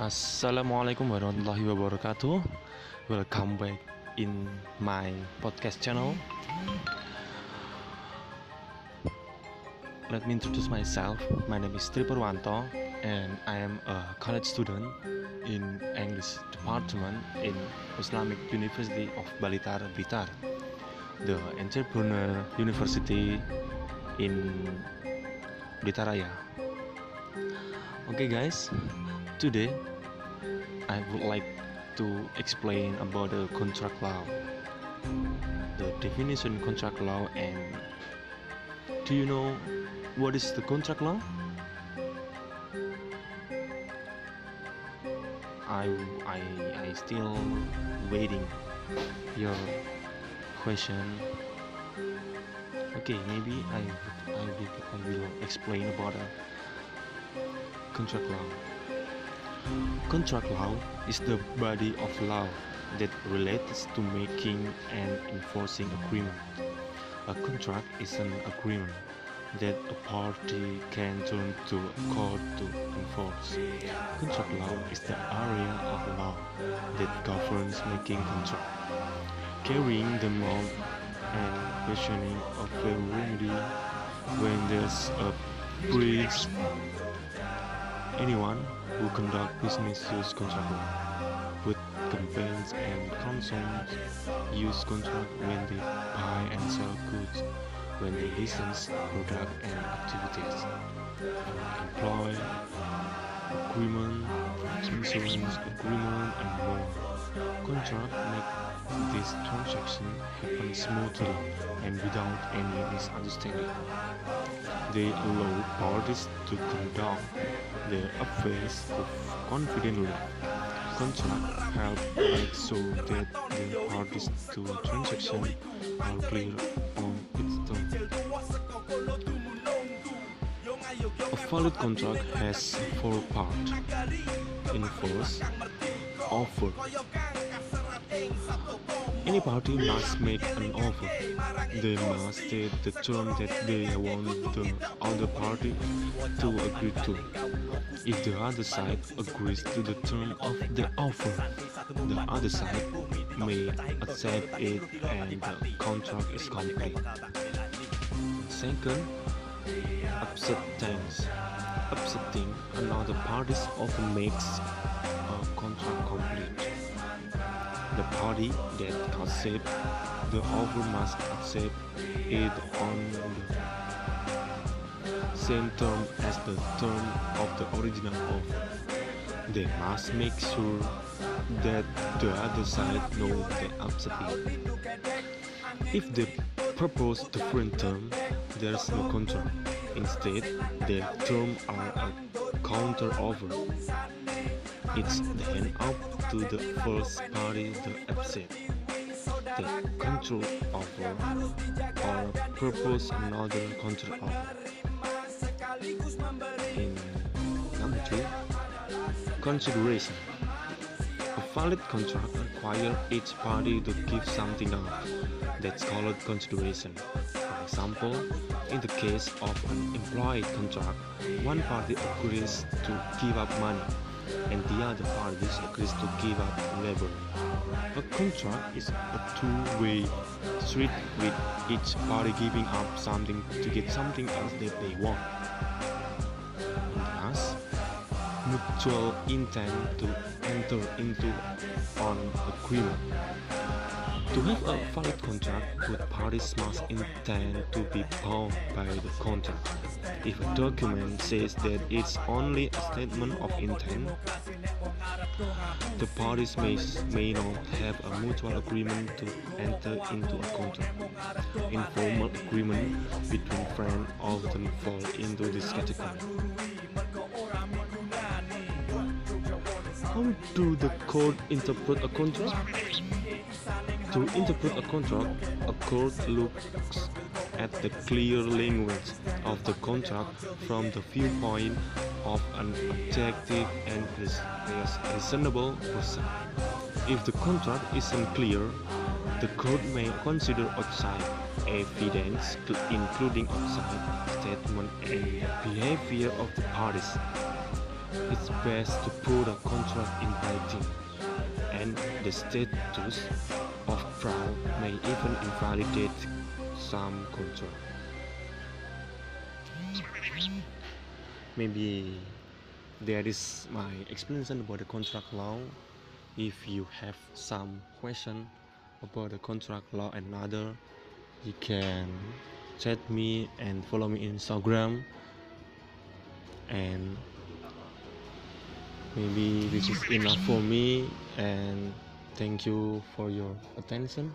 Assalamualaikum warahmatullahi wabarakatuh. Welcome back in my podcast channel. Let me introduce myself. My name is Tri Purwanto and I am a college student in English department in Islamic University of Balitar Blitar, the entrepreneur university in Blitaraya. Okay guys, today I would like to explain about the contract law, the definition contract law and do you know what is the contract law? I I I still waiting your question. Okay, maybe I I will, explain about a contract law. Contract law is the body of law that relates to making and enforcing agreement. A contract is an agreement that a party can turn to a court to enforce. Contract law is the area of law that governs making contract, carrying them out and questioning of a remedy when there's a breach. Anyone who conduct business use contract but campaigns and consuls use contract when they buy and sell goods when they license product and activities, employ agreement, agreement, and more. Contract make this transaction happen smoothly and without any misunderstanding. They allow parties to conduct their affairs confidently. Contract help make sure that the parties to transaction are clear on its terms. A valid contract has four parts. In offer. Any party must make an offer. They must state the term that they want the other party to agree to. If the other side agrees to the term of the offer, the other side may accept it and the contract is complete. Second, acceptance. Accepting another party offer makes a contract complete. The party that accepts the offer must accept it on the same term as the term of the original offer. They must make sure that the other side knows they accept. If they propose different term, there's no contract. Instead, their terms are a counter offer. It's then up to the first party to accept the counter offer or propose another counter offer. In number two, consideration. A valid contract requires each party to give something up. That's called consideration. For example, in the case of an employee contract, one party agrees to give up money and the other party agrees to give up labor. A contract is a two-way street with each party giving up something to get something else that they want. Thus, mutual intent to enter into an agreement. To have a valid contract, both parties must intend to be bound by the contract. If a document says that it's only a statement of intent, the parties may, may not have a mutual agreement to enter into a contract. Informal agreement between friends often fall into this category. How do the court interpret a contract? To interpret a contract, a court looks at the clear language of the contract from the viewpoint of an objective and reasonable person. If the contract isn't clear, the court may consider outside evidence, including outside statement and behavior of the parties. it's best to put a contract in writing, and the statute of fraud may even invalidate some contract. Maybe there is my explanation about the contract law. If you have some question about the contract law and other, you can chat me and follow me in Instagram and maybe this is enough for me and thank you for your attention